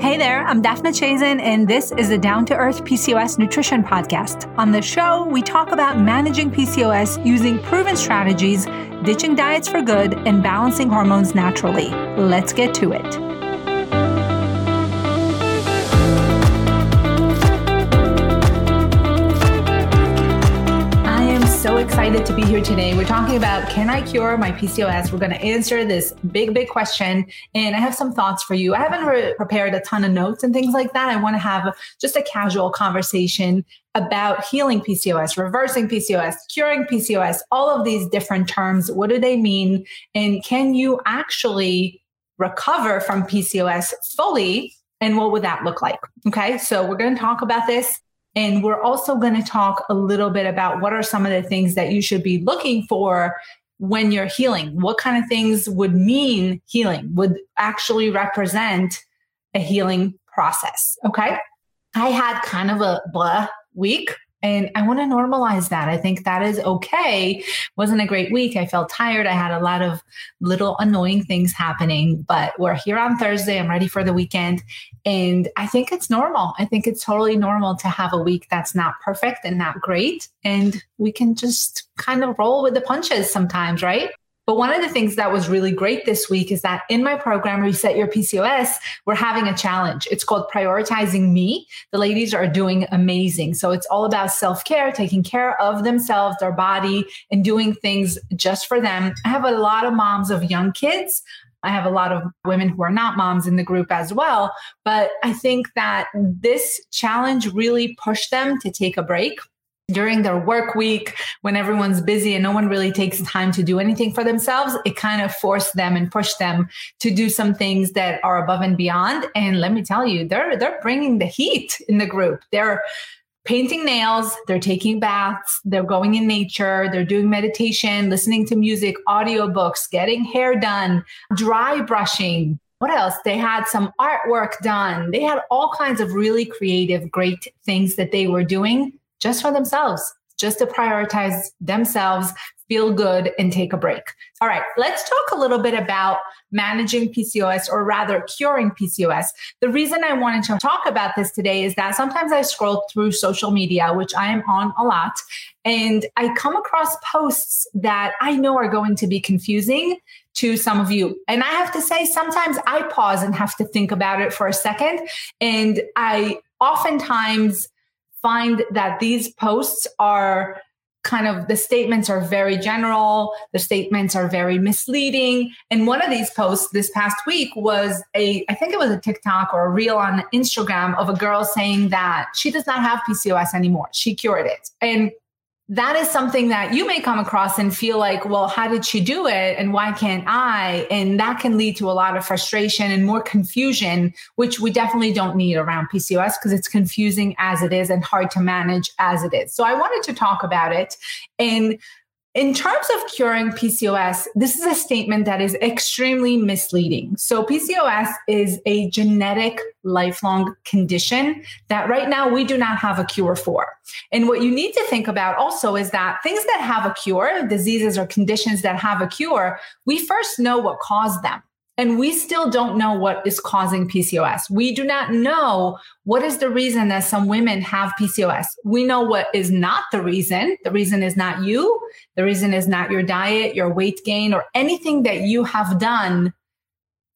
Hey there, I'm Dafna Chazin, and this is the Down to Earth PCOS Nutrition Podcast. On the show, we talk about managing PCOS using proven strategies, ditching diets for good, and balancing hormones naturally. Let's get to it. Excited to be here today. We're talking about can I cure my PCOS? We're going to answer this big, big question. And I have some thoughts for you. I haven't re- prepared a ton of notes and things like that. I want to have just a casual conversation about healing PCOS, reversing PCOS, curing PCOS, all of these different terms. What do they mean? And can you actually recover from PCOS fully? And what would that look like? Okay. So we're going to talk about this. And we're also going to talk a little bit about what are some of the things that you should be looking for when you're healing. What kind of things would mean healing, would actually represent a healing process. Okay. I had kind of a blah week and I want to normalize that. I think that is okay. Wasn't a great week. I felt tired. I had a lot of little annoying things happening, but we're here on Thursday. I'm ready for the weekend. And I think it's normal. I think it's totally normal to have a week that's not perfect and not great. And we can just kind of roll with the punches sometimes, right? But one of the things that was really great this week is that in my program, Reset Your PCOS, we're having a challenge. It's called Prioritizing Me. The ladies are doing amazing. So it's all about self care, taking care of themselves, their body, and doing things just for them. I have a lot of moms of young kids. I have a lot of women who are not moms in the group as well. But I think that this challenge really pushed them to take a break during their work week when everyone's busy and no one really takes time to do anything for themselves it kind of forced them and pushed them to do some things that are above and beyond and let me tell you they're they're bringing the heat in the group they're painting nails they're taking baths they're going in nature they're doing meditation listening to music audiobooks getting hair done dry brushing what else? They had some artwork done. They had all kinds of really creative, great things that they were doing just for themselves, just to prioritize themselves, feel good, and take a break. All right, let's talk a little bit about managing PCOS or rather curing PCOS. The reason I wanted to talk about this today is that sometimes I scroll through social media, which I am on a lot, and I come across posts that I know are going to be confusing to some of you. And I have to say, sometimes I pause and have to think about it for a second. And I oftentimes find that these posts are kind of the statements are very general the statements are very misleading. And one of these posts this past week was a i think it was a tiktok or a reel on instagram of a girl saying that she does not have pcos anymore. She cured it. And that is something that you may come across and feel like, well, how did she do it? And why can't I? And that can lead to a lot of frustration and more confusion, which we definitely don't need around PCOS because it's confusing as it is and hard to manage as it is. So I wanted to talk about it. And in terms of curing PCOS, this is a statement that is extremely misleading. So, PCOS is a genetic lifelong condition that right now we do not have a cure for. And what you need to think about also is that things that have a cure, diseases or conditions that have a cure, we first know what caused them. And we still don't know what is causing PCOS. We do not know what is the reason that some women have PCOS. We know what is not the reason. The reason is not you. The reason is not your diet, your weight gain, or anything that you have done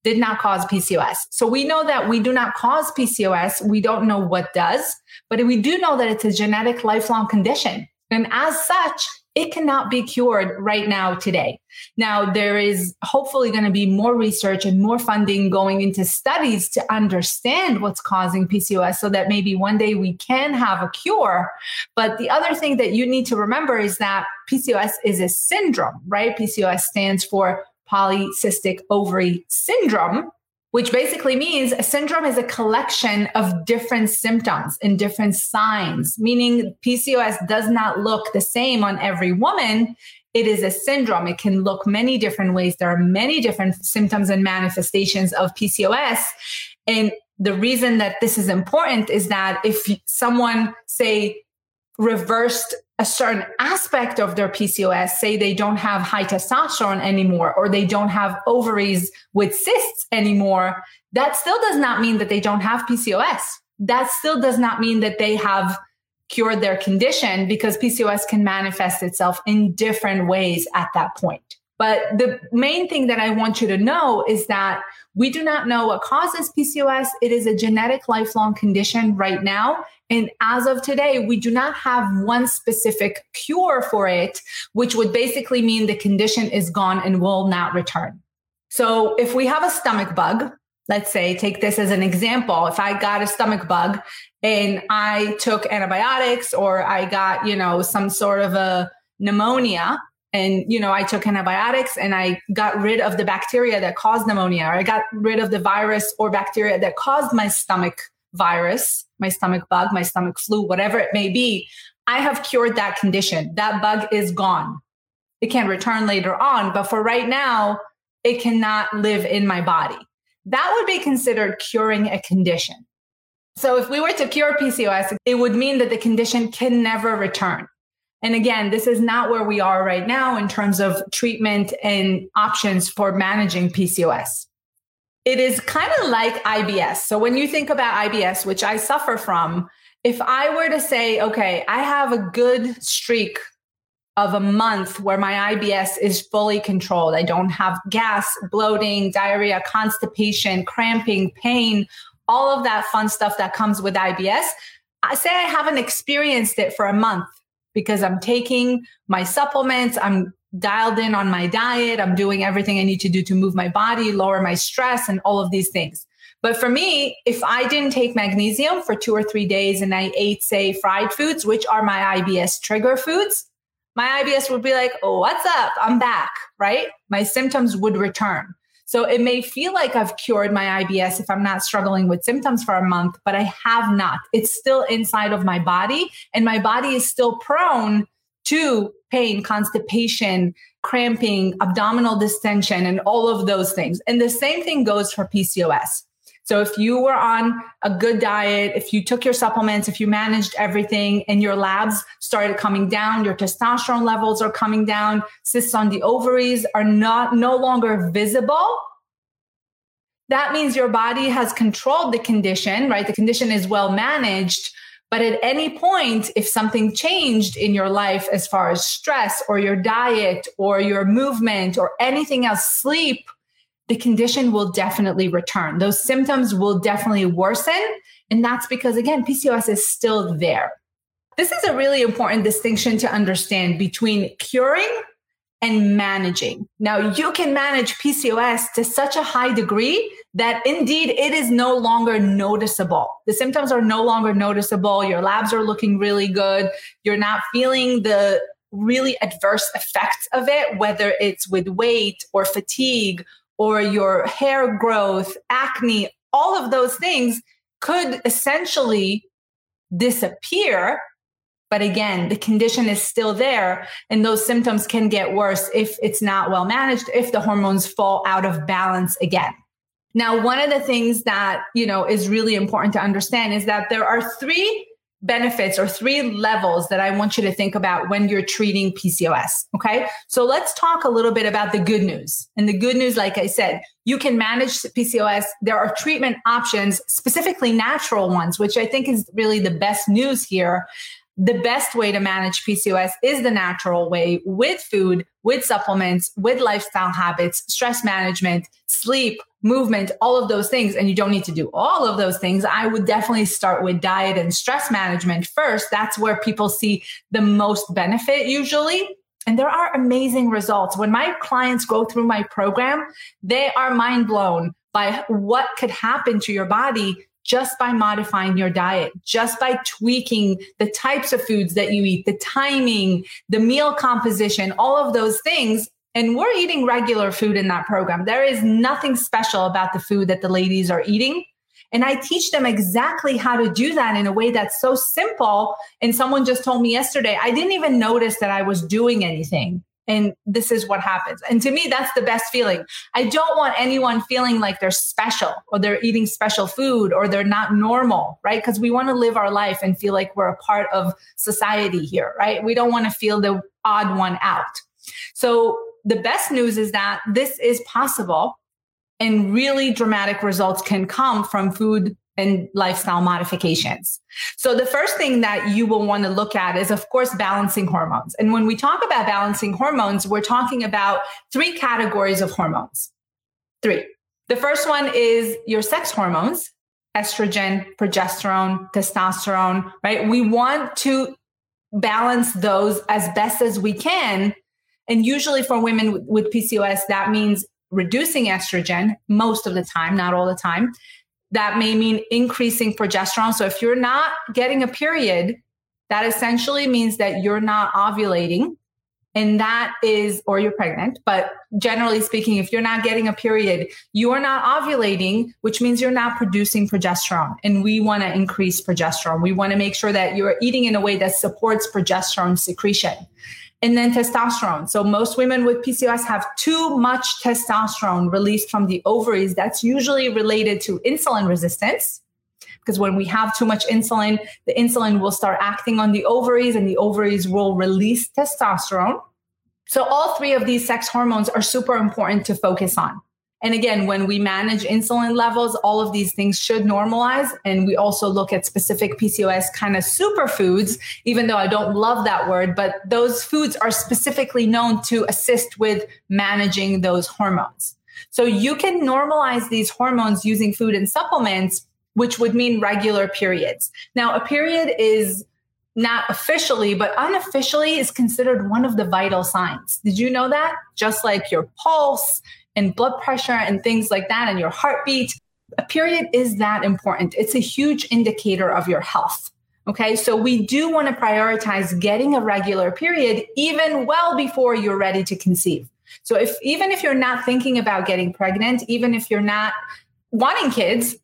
did not cause PCOS. So we know that we do not cause PCOS. We don't know what does, but we do know that it's a genetic lifelong condition. And as such, it cannot be cured right now today. Now, there is hopefully going to be more research and more funding going into studies to understand what's causing PCOS so that maybe one day we can have a cure. But the other thing that you need to remember is that PCOS is a syndrome, right? PCOS stands for polycystic ovary syndrome which basically means a syndrome is a collection of different symptoms and different signs, meaning PCOS does not look the same on every woman. It is a syndrome. It can look many different ways. There are many different symptoms and manifestations of PCOS. And the reason that this is important is that if someone, say, reversed a certain aspect of their PCOS, say they don't have high testosterone anymore, or they don't have ovaries with cysts anymore, that still does not mean that they don't have PCOS. That still does not mean that they have cured their condition because PCOS can manifest itself in different ways at that point. But the main thing that I want you to know is that we do not know what causes PCOS. It is a genetic lifelong condition right now. And as of today, we do not have one specific cure for it, which would basically mean the condition is gone and will not return. So if we have a stomach bug, let's say, take this as an example. If I got a stomach bug and I took antibiotics or I got, you know, some sort of a pneumonia, and you know i took antibiotics and i got rid of the bacteria that caused pneumonia or i got rid of the virus or bacteria that caused my stomach virus my stomach bug my stomach flu whatever it may be i have cured that condition. That bug is gone. It can return later on but for right now it cannot live in my body. That would be considered curing a condition. So if we were to cure pcos it would mean that the condition can never return. And again, this is not where we are right now in terms of treatment and options for managing PCOS. It is kind of like IBS. So when you think about IBS, which I suffer from, if I were to say, okay, I have a good streak of a month where my IBS is fully controlled. I don't have gas, bloating, diarrhea, constipation, cramping, pain, all of that fun stuff that comes with IBS. I say I haven't experienced it for a month because I'm taking my supplements, I'm dialed in on my diet, I'm doing everything I need to do to move my body, lower my stress, and all of these things. But for me, if I didn't take magnesium for two or three days and I ate, say, fried foods, which are my IBS trigger foods, my IBS would be like, oh, what's up? I'm back, right? My symptoms would return. So it may feel like I've cured my IBS if I'm not struggling with symptoms for a month, but I have not. It's still inside of my body, and my body is still prone to pain, constipation, cramping, abdominal distension, and all of those things. And the same thing goes for PCOS. So if you were on a good diet, if you took your supplements, if you managed everything and your labs started coming down, your testosterone levels are coming down, cysts on the ovaries are not no longer visible, that means your body has controlled the condition, right? The condition is well managed. But at any point, if something changed in your life as far as stress or your diet or your movement or anything else, sleep, the condition will definitely return. Those symptoms will definitely worsen. And that's because, again, PCOS is still there. This is a really important distinction to understand between curing and managing. Now, you can manage PCOS to such a high degree that indeed it is no longer noticeable. The symptoms are no longer noticeable. Your labs are looking really good. You're not feeling the really adverse effects of it, whether it's with weight or fatigue or your hair growth, acne, all of those things could essentially disappear. But again, the condition is still there, and those symptoms can get worse if it's not well managed, if the hormones fall out of balance again. Now, one of the things that, you know, is really important to understand is that there are three benefits or three levels that I want you to think about when you're treating PCOS. Okay. So let's talk a little bit about the good news. And the good news, like I said, you can manage PCOS. There are treatment options, specifically natural ones, which I think is really the best news here the best way to manage PCOS is the natural way with food, with supplements, with lifestyle habits, stress management, sleep, movement, all of those things. And you don't need to do all of those things. I would definitely start with diet and stress management first. That's where people see the most benefit usually. And there are amazing results. When my clients go through my program, they are mind blown by what could happen to your body just by modifying your diet, just by tweaking the types of foods that you eat, the timing, the meal composition, all of those things. And we're eating regular food in that program. There is nothing special about the food that the ladies are eating. And I teach them exactly how to do that in a way that's so simple. And someone just told me yesterday, I didn't even notice that I was doing anything. And this is what happens. And to me, that's the best feeling. I don't want anyone feeling like they're special or they're eating special food or they're not normal, right? Because we want to live our life and feel like we're a part of society here, right? We don't want to feel the odd one out. So the best news is that this is possible and really dramatic results can come from food and lifestyle modifications. So the first thing that you will want to look at is of course balancing hormones. And when we talk about balancing hormones, we're talking about three categories of hormones. Three. The first one is your sex hormones, estrogen, progesterone, testosterone, right? We want to balance those as best as we can. And usually for women with PCOS, that means reducing estrogen most of the time, not all the time. That may mean increasing progesterone. So if you're not getting a period, that essentially means that you're not ovulating. And that is, or you're pregnant, but generally speaking, if you're not getting a period, you are not ovulating, which means you're not producing progesterone. And we want to increase progesterone. We want to make sure that you're eating in a way that supports progesterone secretion and then testosterone. So most women with PCOS have too much testosterone released from the ovaries. That's usually related to insulin resistance. Because when we have too much insulin, the insulin will start acting on the ovaries and the ovaries will release testosterone. So all three of these sex hormones are super important to focus on. And again, when we manage insulin levels, all of these things should normalize. And we also look at specific PCOS kind of superfoods, even though I don't love that word, but those foods are specifically known to assist with managing those hormones. So you can normalize these hormones using food and supplements, which would mean regular periods. Now, a period is not officially, but unofficially is considered one of the vital signs. Did you know that? Just like your pulse, and blood pressure and things like that and your heartbeat. A period is that important. It's a huge indicator of your health. Okay. So we do want to prioritize getting a regular period even well before you're ready to conceive. So if even if you're not thinking about getting pregnant, even if you're not wanting kids,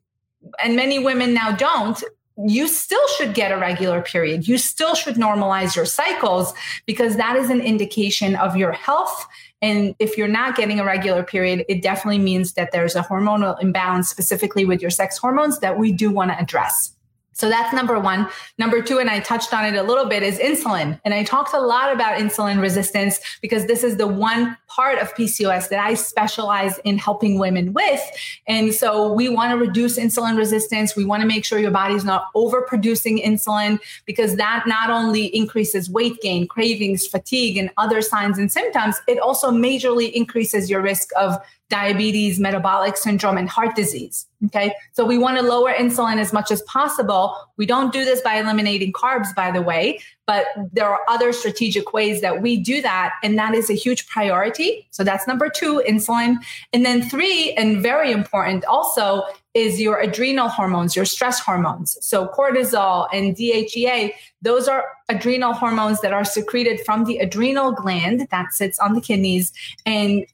and many women now don't, you still should get a regular period. You still should normalize your cycles because that is an indication of your health and if you're not getting a regular period, it definitely means that there's a hormonal imbalance specifically with your sex hormones that we do want to address. So that's number one. Number two, and I touched on it a little bit, is insulin. And I talked a lot about insulin resistance because this is the one part of PCOS that I specialize in helping women with. And so we want to reduce insulin resistance. We want to make sure your body's not overproducing insulin because that not only increases weight gain, cravings, fatigue, and other signs and symptoms, it also majorly increases your risk of diabetes, metabolic syndrome, and heart disease. Okay. So we want to lower insulin as much as possible. We don't do this by eliminating carbs, by the way, but there are other strategic ways that we do that. And that is a huge priority. So that's number two, insulin. And then three, and very important also, is your adrenal hormones, your stress hormones. So cortisol and DHEA, those are adrenal hormones that are secreted from the adrenal gland that sits on the kidneys. And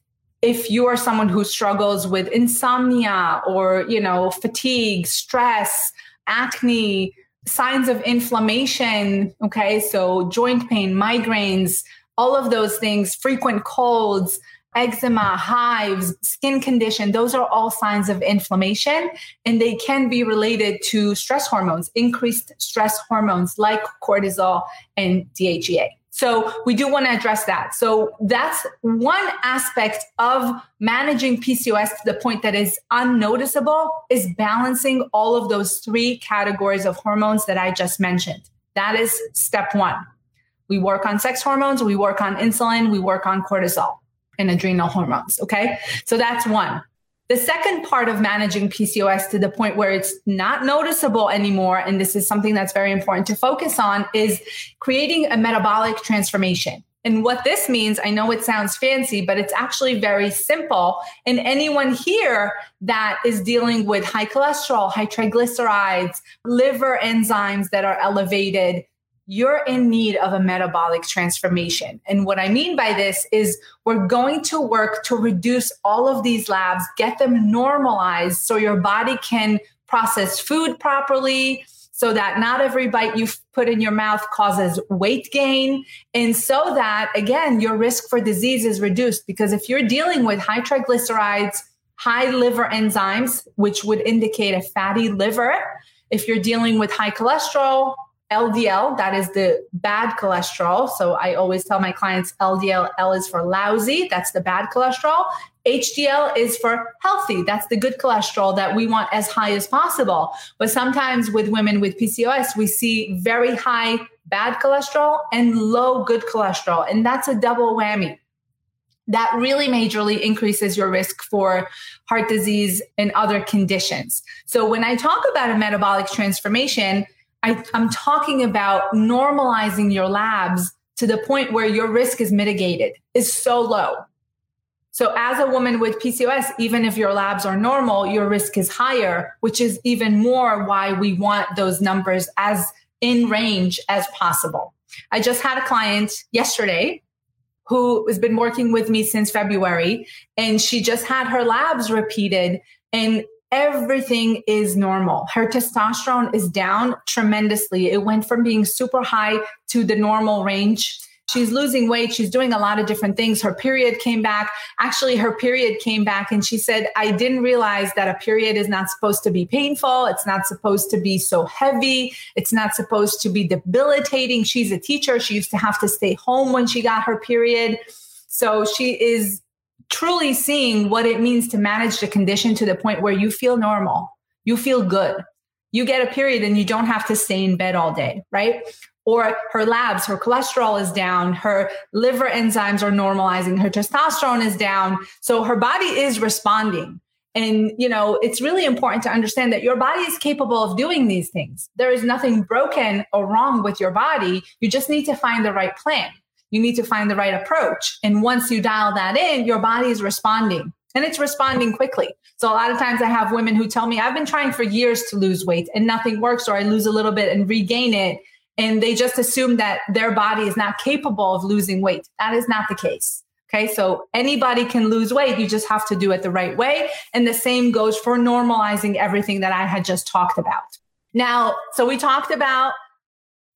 if you are someone who struggles with insomnia or you know fatigue stress acne signs of inflammation okay? So joint pain migraines all of those things frequent colds eczema hives skin condition those are all signs of inflammation and they can be related to stress hormones increased stress hormones like cortisol and dhea so we do want to address that. So that's one aspect of managing PCOS to the point that is unnoticeable is balancing all of those three categories of hormones that I just mentioned. That is step one. We work on sex hormones, we work on insulin, we work on cortisol and adrenal hormones. Okay. So that's one. The second part of managing PCOS to the point where it's not noticeable anymore, and this is something that's very important to focus on, is creating a metabolic transformation. And what this means, I know it sounds fancy, but it's actually very simple. And anyone here that is dealing with high cholesterol, high triglycerides, liver enzymes that are elevated, you're in need of a metabolic transformation. And what I mean by this is we're going to work to reduce all of these labs, get them normalized so your body can process food properly, so that not every bite you put in your mouth causes weight gain. And so that, again, your risk for disease is reduced. Because if you're dealing with high triglycerides, high liver enzymes, which would indicate a fatty liver, if you're dealing with high cholesterol, LDL, that is the bad cholesterol. So I always tell my clients LDL, L is for lousy, that's the bad cholesterol. HDL is for healthy. That's the good cholesterol that we want as high as possible. But sometimes with women with PCOS, we see very high bad cholesterol and low good cholesterol. And that's a double whammy. That really majorly increases your risk for heart disease and other conditions. So when I talk about a metabolic transformation, I, I'm talking about normalizing your labs to the point where your risk is mitigated, is so low. So as a woman with PCOS, even if your labs are normal, your risk is higher, which is even more why we want those numbers as in range as possible. I just had a client yesterday who has been working with me since February and she just had her labs repeated and everything is normal. Her testosterone is down tremendously. It went from being super high to the normal range She's losing weight. She's doing a lot of different things. Her period came back. Actually, her period came back and she said, I didn't realize that a period is not supposed to be painful. It's not supposed to be so heavy. It's not supposed to be debilitating. She's a teacher. She used to have to stay home when she got her period. So she is truly seeing what it means to manage the condition to the point where you feel normal. You feel good. You get a period and you don't have to stay in bed all day, right? or her labs, her cholesterol is down, her liver enzymes are normalizing, her testosterone is down. So her body is responding. And, you know, it's really important to understand that your body is capable of doing these things. There is nothing broken or wrong with your body. You just need to find the right plan. You need to find the right approach. And once you dial that in, your body is responding and it's responding quickly. So a lot of times I have women who tell me, I've been trying for years to lose weight and nothing works, or I lose a little bit and regain it and they just assume that their body is not capable of losing weight. That is not the case. Okay. So anybody can lose weight. You just have to do it the right way. And the same goes for normalizing everything that I had just talked about. Now, so we talked about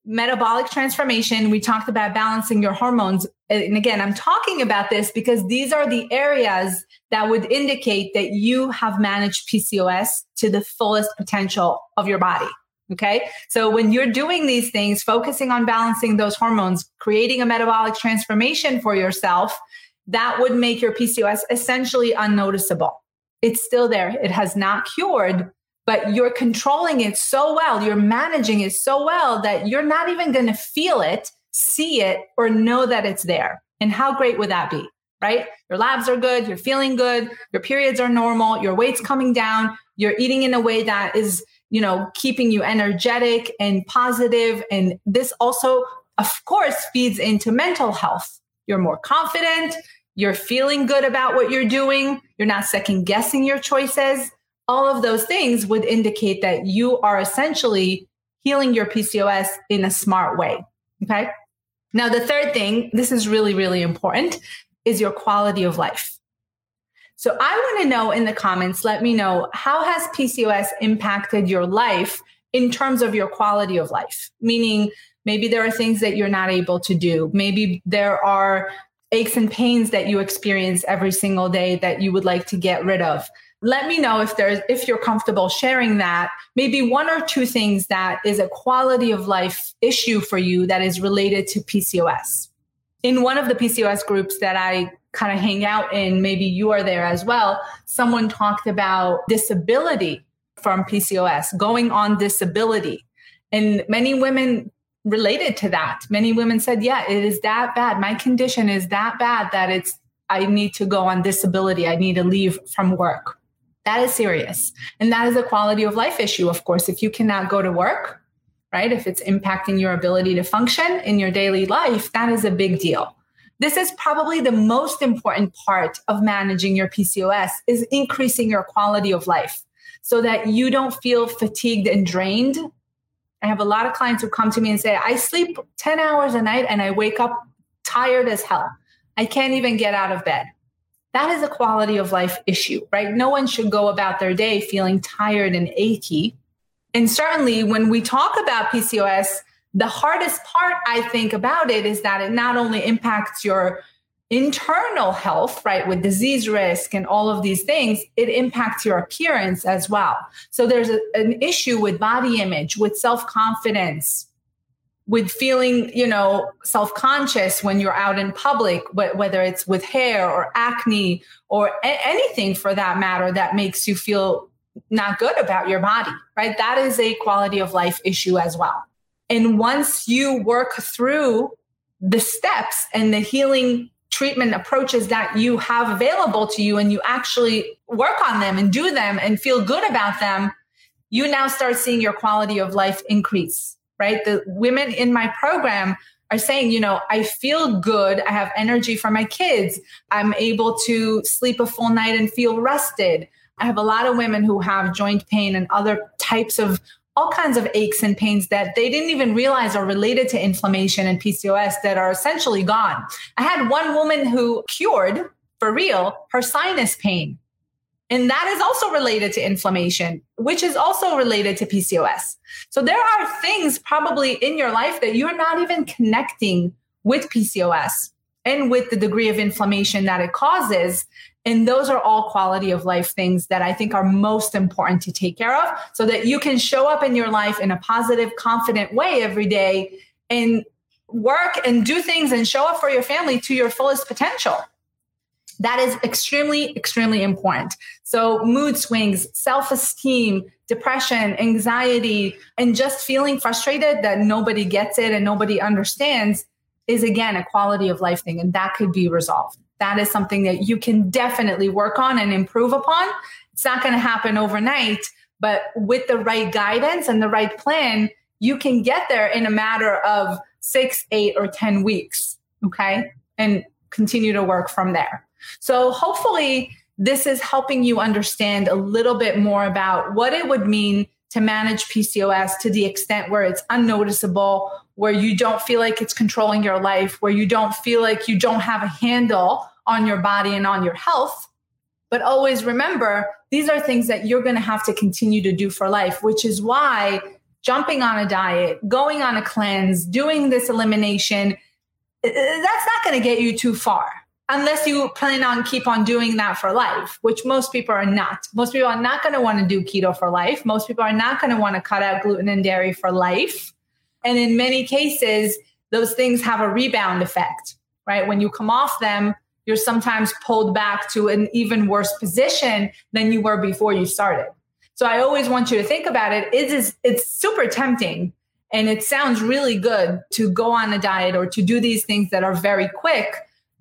metabolic transformation. We talked about balancing your hormones. And again, I'm talking about this because these are the areas that would indicate that you have managed PCOS to the fullest potential of your body. Okay. So when you're doing these things, focusing on balancing those hormones, creating a metabolic transformation for yourself, that would make your PCOS essentially unnoticeable. It's still there. It has not cured, but you're controlling it so well. You're managing it so well that you're not even going to feel it, see it, or know that it's there. And how great would that be? Right? Your labs are good. You're feeling good. Your periods are normal. Your weight's coming down. You're eating in a way that is you know, keeping you energetic and positive. And this also, of course, feeds into mental health. You're more confident. You're feeling good about what you're doing. You're not second guessing your choices. All of those things would indicate that you are essentially healing your PCOS in a smart way. Okay. Now, the third thing, this is really, really important, is your quality of life. So I want to know in the comments, let me know how has PCOS impacted your life in terms of your quality of life? Meaning, maybe there are things that you're not able to do. Maybe there are aches and pains that you experience every single day that you would like to get rid of. Let me know if there's if you're comfortable sharing that. Maybe one or two things that is a quality of life issue for you that is related to PCOS. In one of the PCOS groups that I kind of hang out in, maybe you are there as well, someone talked about disability from PCOS, going on disability. And many women related to that. Many women said, yeah, it is that bad. My condition is that bad that it's, I need to go on disability. I need to leave from work. That is serious. And that is a quality of life issue, of course. If you cannot go to work, right? If it's impacting your ability to function in your daily life, that is a big deal. This is probably the most important part of managing your PCOS is increasing your quality of life so that you don't feel fatigued and drained. I have a lot of clients who come to me and say, I sleep 10 hours a night and I wake up tired as hell. I can't even get out of bed. That is a quality of life issue, right? No one should go about their day feeling tired and achy And certainly when we talk about PCOS, the hardest part I think about it is that it not only impacts your internal health, right, with disease risk and all of these things, it impacts your appearance as well. So there's a, an issue with body image, with self confidence, with feeling, you know, self conscious when you're out in public, whether it's with hair or acne or a- anything for that matter that makes you feel not good about your body, right? That is a quality of life issue as well. And once you work through the steps and the healing treatment approaches that you have available to you and you actually work on them and do them and feel good about them, you now start seeing your quality of life increase, right? The women in my program are saying, you know, I feel good. I have energy for my kids. I'm able to sleep a full night and feel rested. I have a lot of women who have joint pain and other types of all kinds of aches and pains that they didn't even realize are related to inflammation and PCOS that are essentially gone. I had one woman who cured for real her sinus pain. And that is also related to inflammation, which is also related to PCOS. So there are things probably in your life that you're not even connecting with PCOS and with the degree of inflammation that it causes and those are all quality of life things that I think are most important to take care of so that you can show up in your life in a positive, confident way every day and work and do things and show up for your family to your fullest potential. That is extremely, extremely important. So, mood swings, self esteem, depression, anxiety, and just feeling frustrated that nobody gets it and nobody understands is again a quality of life thing, and that could be resolved that is something that you can definitely work on and improve upon. It's not going to happen overnight, but with the right guidance and the right plan, you can get there in a matter of six, eight, or 10 weeks. Okay. And continue to work from there. So hopefully, this is helping you understand a little bit more about what it would mean to manage PCOS to the extent where it's unnoticeable, where you don't feel like it's controlling your life, where you don't feel like you don't have a handle on your body and on your health. But always remember, these are things that you're going to have to continue to do for life, which is why jumping on a diet, going on a cleanse, doing this elimination, that's not going to get you too far unless you plan on keep on doing that for life, which most people are not. Most people are not going to want to do keto for life. Most people are not going to want to cut out gluten and dairy for life. And in many cases, those things have a rebound effect, right? When you come off them, you're sometimes pulled back to an even worse position than you were before you started. So I always want you to think about it. It is it's super tempting and it sounds really good to go on a diet or to do these things that are very quick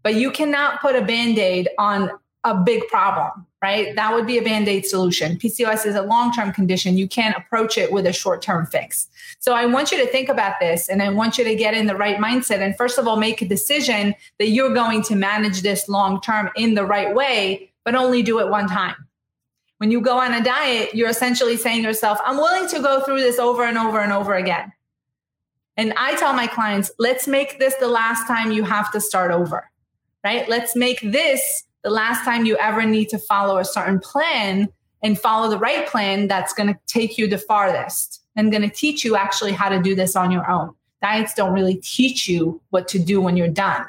but you cannot put a band aid on a big problem, right? That would be a band aid solution. PCOS is a long term condition. You can't approach it with a short term fix. So I want you to think about this and I want you to get in the right mindset. And first of all, make a decision that you're going to manage this long term in the right way, but only do it one time. When you go on a diet, you're essentially saying to yourself, I'm willing to go through this over and over and over again. And I tell my clients, let's make this the last time you have to start over right? Let's make this the last time you ever need to follow a certain plan and follow the right plan that's going to take you the farthest and going to teach you actually how to do this on your own. Diets don't really teach you what to do when you're done.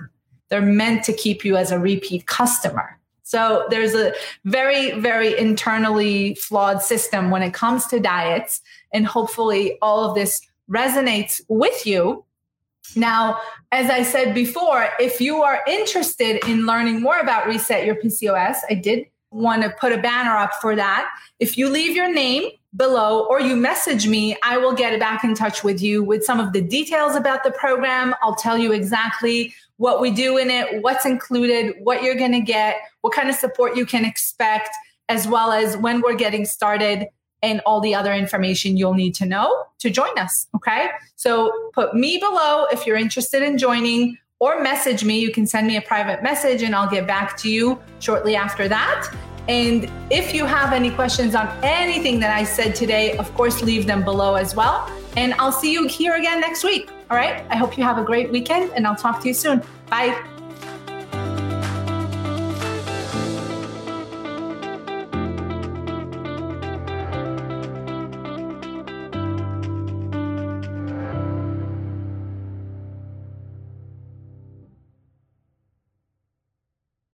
They're meant to keep you as a repeat customer. So there's a very, very internally flawed system when it comes to diets. And hopefully all of this resonates with you now, as I said before, if you are interested in learning more about Reset Your PCOS, I did want to put a banner up for that. If you leave your name below or you message me, I will get back in touch with you with some of the details about the program. I'll tell you exactly what we do in it, what's included, what you're going to get, what kind of support you can expect, as well as when we're getting started and all the other information you'll need to know to join us. Okay. So put me below if you're interested in joining or message me. You can send me a private message and I'll get back to you shortly after that. And if you have any questions on anything that I said today, of course, leave them below as well. And I'll see you here again next week. All right. I hope you have a great weekend and I'll talk to you soon. Bye.